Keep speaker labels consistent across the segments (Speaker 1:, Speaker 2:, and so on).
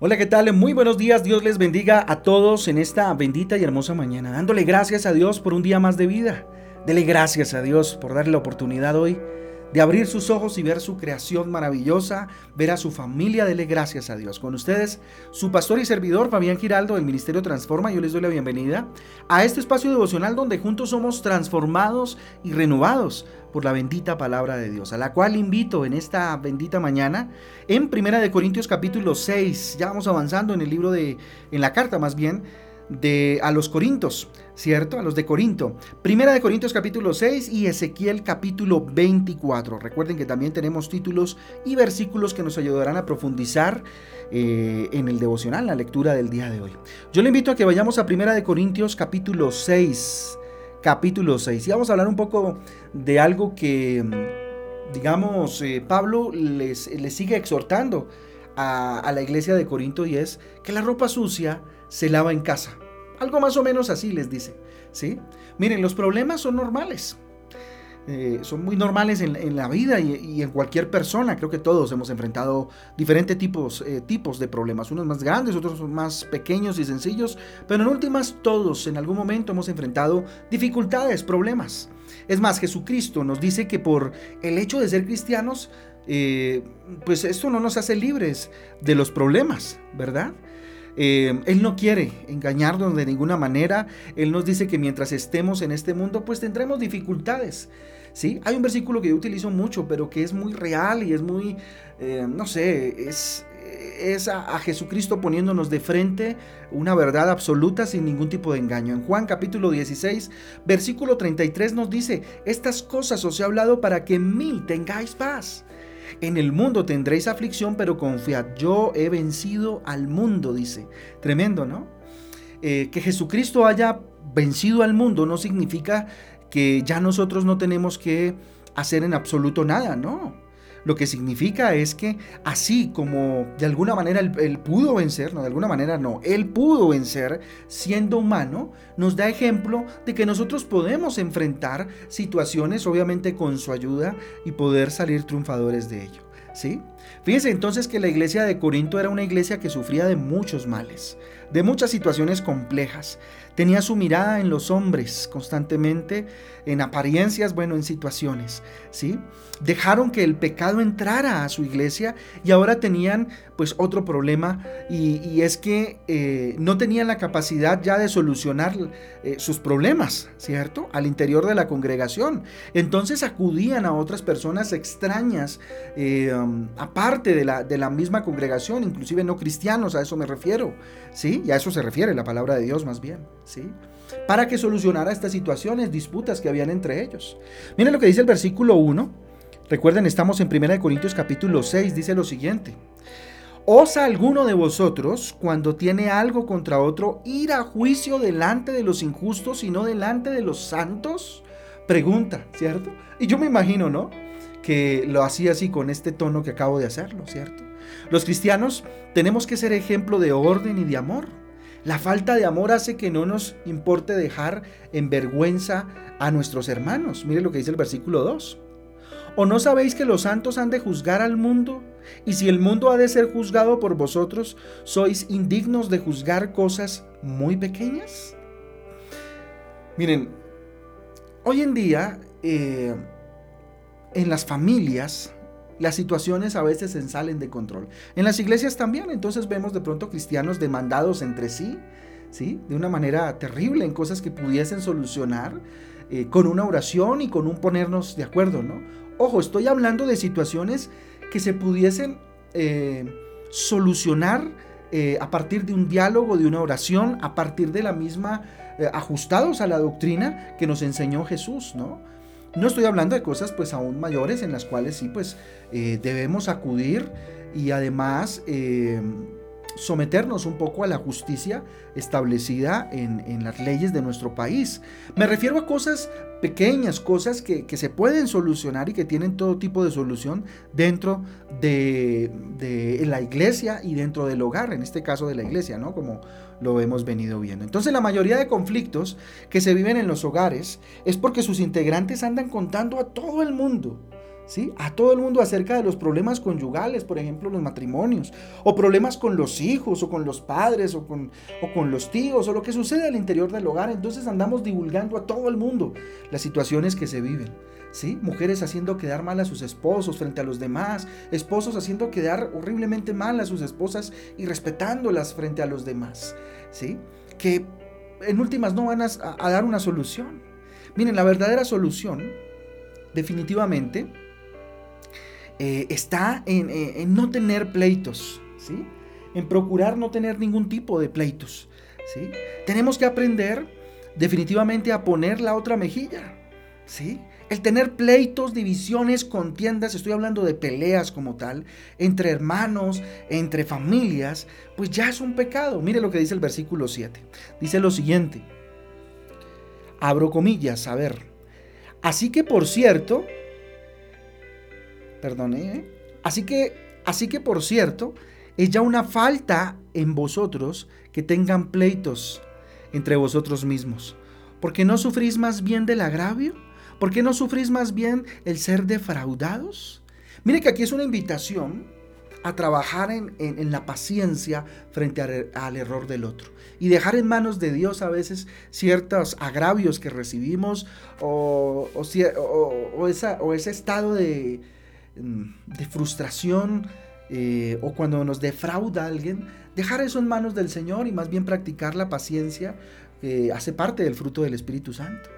Speaker 1: Hola, ¿qué tal? Muy buenos días. Dios les bendiga a todos en esta bendita y hermosa mañana. Dándole gracias a Dios por un día más de vida. Dele gracias a Dios por darle la oportunidad hoy de abrir sus ojos y ver su creación maravillosa, ver a su familia, dele gracias a Dios. Con ustedes, su pastor y servidor Fabián Giraldo del Ministerio Transforma, yo les doy la bienvenida a este espacio devocional donde juntos somos transformados y renovados por la bendita palabra de Dios, a la cual invito en esta bendita mañana en Primera de Corintios capítulo 6. Ya vamos avanzando en el libro de en la carta más bien de a los Corintos, ¿cierto? A los de Corinto. Primera de Corintios capítulo 6 y Ezequiel capítulo 24. Recuerden que también tenemos títulos y versículos que nos ayudarán a profundizar eh, en el devocional, la lectura del día de hoy. Yo le invito a que vayamos a Primera de Corintios capítulo 6. Capítulo 6. Y vamos a hablar un poco de algo que, digamos, eh, Pablo les, les, sigue exhortando a la iglesia de Corinto y es que la ropa sucia se lava en casa. Algo más o menos así les dice. ¿sí? Miren, los problemas son normales. Eh, son muy normales en, la vida y, en cualquier persona. Creo que todos hemos enfrentado diferentes tipos, eh, tipos de problemas. Unos más grandes, otros más pequeños y sencillos. Pero en últimas, todos en algún momento hemos enfrentado dificultades, problemas. Es más, Jesucristo nos dice que por el hecho de ser cristianos, eh, pues esto no nos hace libres de los problemas, ¿verdad? Eh, él no quiere engañarnos de ninguna manera. Él nos dice que mientras estemos en este mundo, pues tendremos dificultades. ¿sí? Hay un versículo que yo utilizo mucho, pero que es muy real y es muy, eh, no sé, es, es a, a, Jesucristo poniéndonos de frente una verdad absoluta sin ningún tipo de engaño. En Juan capítulo 16, versículo 33 nos dice, estas cosas os he hablado para que en mí tengáis paz. En el mundo tendréis aflicción, pero confiad, yo he vencido al mundo, dice. Tremendo, ¿no? Eh, que Jesucristo haya vencido al mundo no significa que ya nosotros no tenemos que hacer en absoluto nada, no. Lo que significa es que así como de alguna manera él, pudo vencer, no, de alguna manera no, él pudo vencer siendo humano, nos da ejemplo de que nosotros podemos enfrentar situaciones obviamente con su ayuda y poder salir triunfadores de ello. ¿Sí? Fíjense entonces que la iglesia de Corinto era una iglesia que sufría de muchos males, de muchas situaciones complejas. Tenía su mirada en los hombres constantemente, en apariencias, bueno, en situaciones, ¿sí? Dejaron que el pecado entrara a su iglesia y ahora tenían pues otro problema y, es que eh, no tenían la capacidad ya de solucionar eh, sus problemas, ¿cierto? Al interior de la congregación. Entonces acudían a otras personas extrañas, eh, um, aparte de la, de la misma congregación, inclusive no cristianos, a eso me refiero, ¿sí? Y a eso se refiere la palabra de Dios más bien. Para que solucionara estas situaciones, disputas que habían entre ellos. Miren lo que dice el versículo 1. Recuerden, estamos en 1 Corintios capítulo 6, dice lo siguiente. ¿Osa alguno de vosotros, cuando tiene algo contra otro, ir a juicio delante de los injustos y no delante de los santos? Pregunta, ¿cierto? Y yo me imagino, ¿no? Que lo hacía así con este tono que acabo de hacerlo, ¿cierto? Los cristianos tenemos que ser ejemplo de orden y de amor. La falta de amor hace que no nos importe dejar en vergüenza a nuestros hermanos. Mire lo que dice el versículo 2. ¿O no sabéis que los santos han de juzgar al mundo? Y si el mundo ha de ser juzgado por vosotros, ¿sois indignos de juzgar cosas muy pequeñas? Miren, hoy en día eh, en las familias las situaciones a veces se salen de control. En las iglesias también, entonces vemos de pronto cristianos demandados entre sí, ¿sí? De una manera terrible en cosas que pudiesen solucionar eh, con una oración y con un ponernos de acuerdo, ¿no? Ojo, estoy hablando de situaciones que se pudiesen eh, solucionar eh, a partir de un diálogo, de una oración, a partir de la misma, ajustados a la doctrina que nos enseñó Jesús, ¿no? No estoy hablando de cosas pues aún mayores en las cuales sí pues eh, debemos acudir y además eh, someternos un poco a la justicia establecida en, las leyes de nuestro país. Me refiero a cosas pequeñas, cosas que, se pueden solucionar y que tienen todo tipo de solución dentro de, de, la iglesia y dentro del hogar, en este caso de la iglesia, ¿no? Como lo hemos venido viendo. Entonces la mayoría de conflictos que se viven en los hogares es porque sus integrantes andan contando a todo el mundo a todo el mundo acerca de los problemas conyugales, por ejemplo, los matrimonios, o problemas con los hijos, o con los padres, o con, o con los tíos, o lo que sucede al interior del hogar. Entonces andamos divulgando a todo el mundo las situaciones que se viven. ¿Sí? Mujeres haciendo quedar mal a sus esposos frente a los demás, esposos haciendo quedar horriblemente mal a sus esposas y respetándolas frente a los demás, ¿sí? Que en últimas no van a, a dar una solución. Miren, la verdadera solución, definitivamente, eh, está eh, en, no tener pleitos, ¿sí? En procurar no tener ningún tipo de pleitos, ¿sí? Tenemos que aprender definitivamente a poner la otra mejilla, ¿sí? El tener pleitos, divisiones, contiendas, estoy hablando de peleas como tal, entre hermanos, entre familias, pues ya es un pecado. Mire lo que dice el versículo 7. Dice lo siguiente. Abro comillas, a ver. Así que por cierto, perdone. ¿eh? Así que, así que por cierto, es ya una falta en vosotros que tengan pleitos entre vosotros mismos. ¿Por qué no sufrís más bien del agravio? ¿Por qué no sufrís más bien el ser defraudados? Mire que aquí es una invitación a trabajar en, la paciencia frente al, error del otro y dejar en manos de Dios a veces ciertos agravios que recibimos o, o ese estado de, de frustración eh, o cuando nos defrauda alguien, dejar eso en manos del Señor y más bien practicar la paciencia que hace parte del fruto del Espíritu Santo.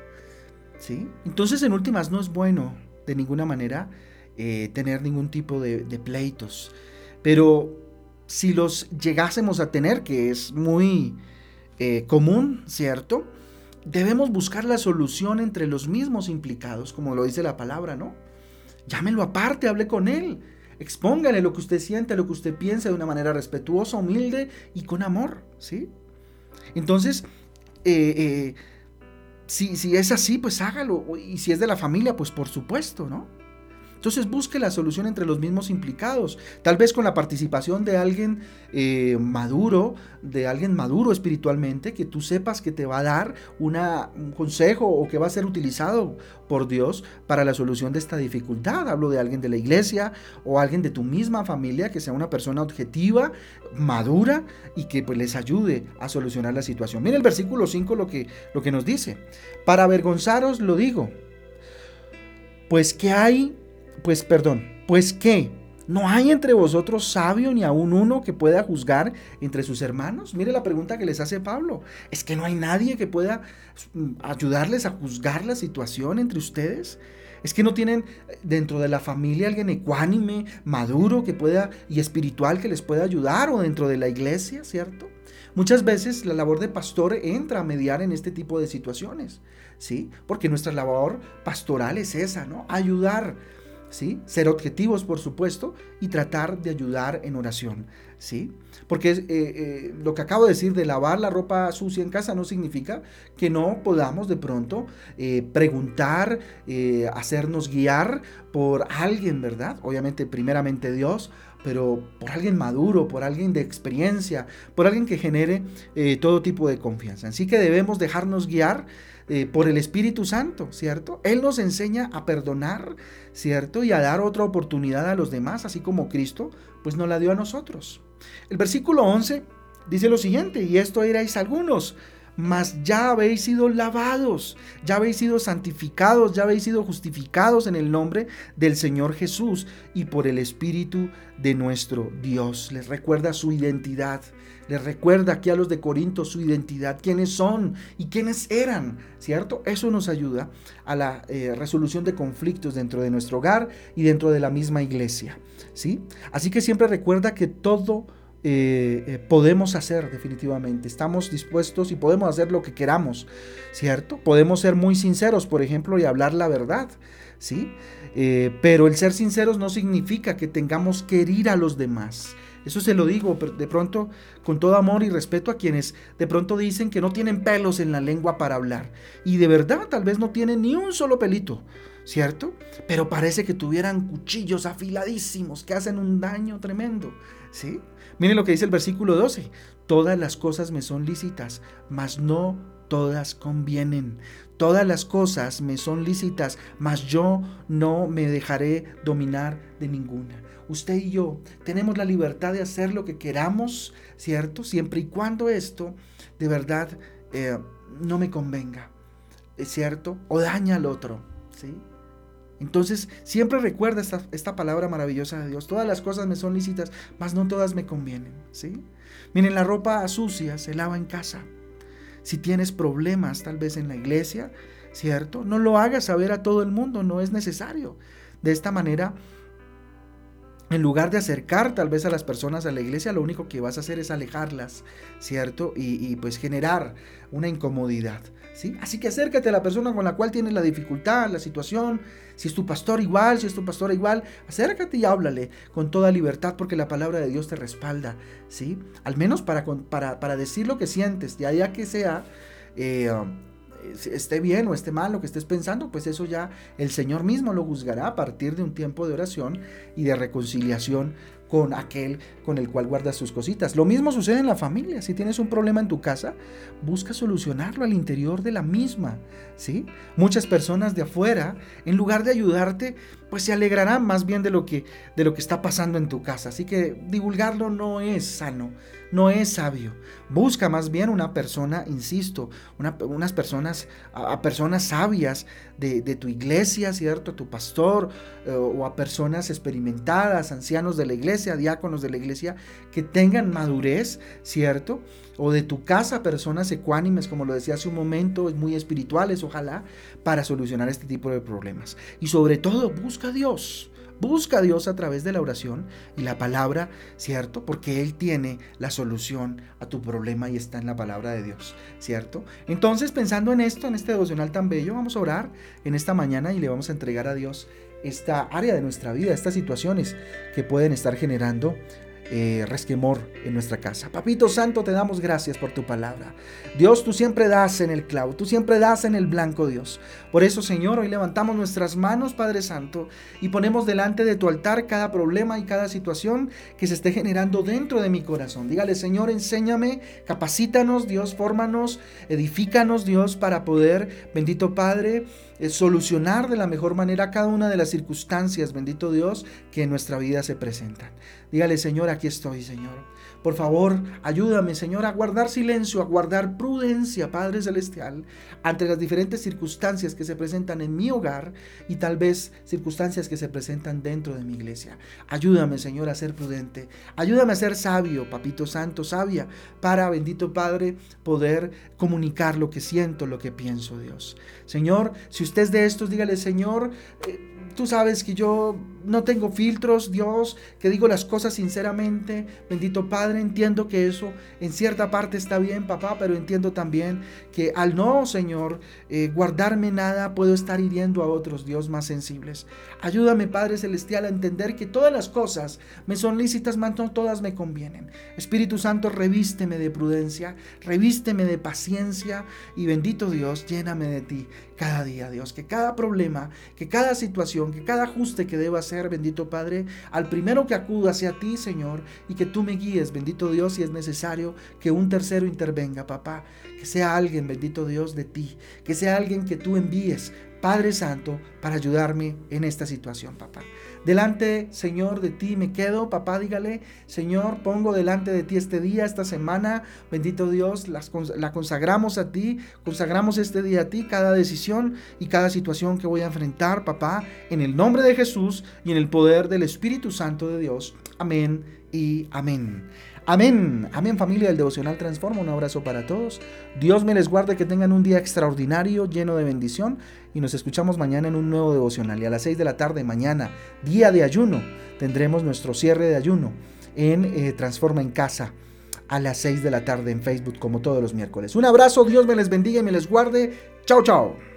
Speaker 1: ¿sí? Entonces, en últimas, no es bueno de ninguna manera eh, tener ningún tipo de, pleitos. Pero si los llegásemos a tener, que es muy eh, común, ¿cierto? Debemos buscar la solución entre los mismos implicados, como lo dice la palabra, ¿no? Llámelo aparte, hable con él. Expóngale lo que usted siente, lo que usted piensa de una manera respetuosa, humilde y con amor, ¿sí? Entonces, eh, eh, si, si es así, pues hágalo. Y si es de la familia, pues por supuesto, ¿no? Entonces busque la solución entre los mismos implicados, tal vez con la participación de alguien eh, maduro, de alguien maduro espiritualmente, que tú sepas que te va a dar una, un consejo o que va a ser utilizado por Dios para la solución de esta dificultad. Hablo de alguien de la iglesia o alguien de tu misma familia, que sea una persona objetiva, madura y que pues les ayude a solucionar la situación. Mira el versículo 5 lo que, lo que nos dice. Para avergonzaros lo digo, pues que hay pues perdón, pues qué, ¿no hay entre vosotros sabio ni aún uno que pueda juzgar entre sus hermanos? Mire la pregunta que les hace Pablo. ¿Es que no hay nadie que pueda mm, ayudarles a juzgar la situación entre ustedes? Es que no tienen eh, dentro de la familia alguien ecuánime, maduro, que pueda y espiritual que les pueda ayudar o dentro de la iglesia, ¿cierto? Muchas veces la labor de pastor entra a mediar en este tipo de situaciones, ¿sí? Porque nuestra labor pastoral es esa, ¿no? Ayudar ¿sí? Ser objetivos, por supuesto, y tratar de ayudar en oración, ¿sí? Porque eh, eh, lo que acabo de decir de lavar la ropa sucia en casa no significa que no podamos de pronto eh, preguntar, hacernos guiar por alguien, ¿verdad? Obviamente, primeramente Dios, pero por alguien maduro, por alguien de experiencia, por alguien que genere todo tipo de confianza. Así que debemos dejarnos guiar eh, por el Espíritu Santo, ¿cierto? Él nos enseña a perdonar, ¿cierto? Y a dar otra oportunidad a los demás, así como Cristo, pues nos la dio a nosotros. El versículo 11 dice lo siguiente, y esto erais algunos, mas ya habéis sido lavados, ya habéis sido santificados, ya habéis sido justificados en el nombre del Señor Jesús y por el Espíritu de nuestro Dios. Les recuerda su identidad, les recuerda aquí a los de Corinto su identidad, quiénes son y quiénes eran, ¿cierto? Eso nos ayuda a la eh, resolución de conflictos dentro de nuestro hogar y dentro de la misma iglesia, ¿sí? Así que siempre recuerda que todo eh, eh, podemos hacer definitivamente. Estamos dispuestos y podemos hacer lo que queramos, ¿cierto? Podemos ser muy sinceros, por ejemplo, y hablar la verdad, ¿sí? pero el ser sinceros no significa que tengamos que herir a los demás Eso se lo digo de pronto con todo amor y respeto a quienes de pronto dicen que no tienen pelos en la lengua para hablar. Y de verdad tal vez no tienen ni un solo pelito, ¿cierto? Pero parece que tuvieran cuchillos afiladísimos que hacen un daño tremendo, ¿sí? Miren lo que dice el versículo 12. Todas las cosas me son lícitas, mas no todas convienen. Todas las cosas me son lícitas, mas yo no me dejaré dominar de ninguna usted y yo tenemos la libertad de hacer lo que queramos, ¿cierto? Siempre y cuando esto de verdad eh, no me convenga, ¿es cierto? O daña al otro, ¿sí? Entonces, siempre recuerda esta, esta, palabra maravillosa de Dios. Todas las cosas me son lícitas, mas no todas me convienen, ¿sí? Miren, la ropa sucia se lava en casa. Si tienes problemas, tal vez en la iglesia, ¿cierto? No lo hagas saber a todo el mundo, no es necesario. De esta manera en lugar de acercar tal vez a las personas a la iglesia, lo único que vas a hacer es alejarlas, ¿cierto? Y, pues generar una incomodidad, ¿sí? Así que acércate a la persona con la cual tienes la dificultad, la situación. Si es tu pastor igual, si es tu pastora igual, acércate y háblale con toda libertad porque la palabra de Dios te respalda, ¿sí? Al menos para, para, para decir lo que sientes, ya ya que sea... Eh, esté bien o esté mal lo que estés pensando, pues eso ya el Señor mismo lo juzgará a partir de un tiempo de oración y de reconciliación con aquel con el cual guardas sus cositas. Lo mismo sucede en la familia. Si tienes un problema en tu casa, busca solucionarlo al interior de la misma, ¿sí? Muchas personas de afuera, en lugar de ayudarte, pues se alegrarán más bien de lo que de lo que está pasando en tu casa. Así que divulgarlo no es sano, no es sabio. Busca más bien una persona, insisto, unas personas, a, personas sabias de, tu iglesia, ¿cierto? A tu pastor eh, o a personas experimentadas, ancianos de la iglesia, diáconos de la iglesia, que tengan madurez, ¿cierto? O de tu casa, personas ecuánimes, como lo decía hace un momento, muy espirituales, ojalá, para solucionar este tipo de problemas. Y sobre todo, busca a Dios. Busca a Dios a través de la oración y la palabra, ¿cierto? Porque Él tiene la solución a tu problema y está en la palabra de Dios, ¿cierto? Entonces, pensando en esto, en este devocional tan bello, vamos a orar en esta mañana y le vamos a entregar a Dios esta área de nuestra vida, estas situaciones que pueden estar generando eh, resquemor en nuestra casa. Papito Santo, te damos gracias por tu palabra. Dios, tú siempre das en el clavo, tú siempre das en el blanco, Dios. Por eso, Señor, hoy levantamos nuestras manos, Padre Santo, y ponemos delante de tu altar cada problema y cada situación que se esté generando dentro de mi corazón. Dígale, Señor, enséñame, capacítanos, Dios, fórmanos, edifícanos, Dios, para poder, bendito Padre, eh, solucionar de la mejor manera cada una de las circunstancias, bendito Dios, que en nuestra vida se presentan. Dígale, Señor, aquí estoy, Señor. Por favor, ayúdame, Señor, a guardar silencio, a guardar prudencia, Padre Celestial, ante las diferentes circunstancias que se presentan en mi hogar y tal vez circunstancias que se presentan dentro de mi iglesia. Ayúdame, Señor, a ser prudente. Ayúdame a ser sabio, Papito Santo, sabia, para, bendito Padre, poder comunicar lo que siento, lo que pienso, Dios. Señor, si usted es de estos, dígale, Señor, eh, Tú sabes que yo no tengo filtros, Dios, que digo las cosas sinceramente. Bendito Padre, entiendo que eso en cierta parte está bien, papá, pero entiendo también que al no, Señor, eh, guardarme nada, puedo estar hiriendo a otros, Dios, más sensibles. Ayúdame, Padre Celestial, a entender que todas las cosas me son lícitas, mas no todas me convienen. Espíritu Santo, revísteme de prudencia, revísteme de paciencia y bendito Dios, lléname de ti cada día, Dios. Que cada problema, que cada situación, que cada ajuste que deba hacer, bendito Padre, al primero que acuda hacia ti, Señor, y que tú me guíes, bendito Dios, si es necesario que un tercero intervenga, papá, que sea alguien, bendito Dios, de ti, que sea alguien que tú envíes, Padre Santo, para ayudarme en esta situación, papá. Delante, Señor, de ti me quedo, papá, dígale, Señor, pongo delante de ti este día, esta semana, bendito Dios, la consagramos a ti, consagramos este día a ti, cada decisión y cada situación que voy a enfrentar, papá, en el nombre de Jesús y en el poder del Espíritu Santo de Dios. Amén y amén. Amén, amén familia del Devocional Transforma, un abrazo para todos. Dios me les guarde, que tengan un día extraordinario, lleno de bendición y nos escuchamos mañana en un nuevo devocional. Y a las 6 de la tarde mañana, día de ayuno, tendremos nuestro cierre de ayuno en eh, Transforma en Casa a las 6 de la tarde en Facebook como todos los miércoles. Un abrazo, Dios me les bendiga y me les guarde. Chao, chao.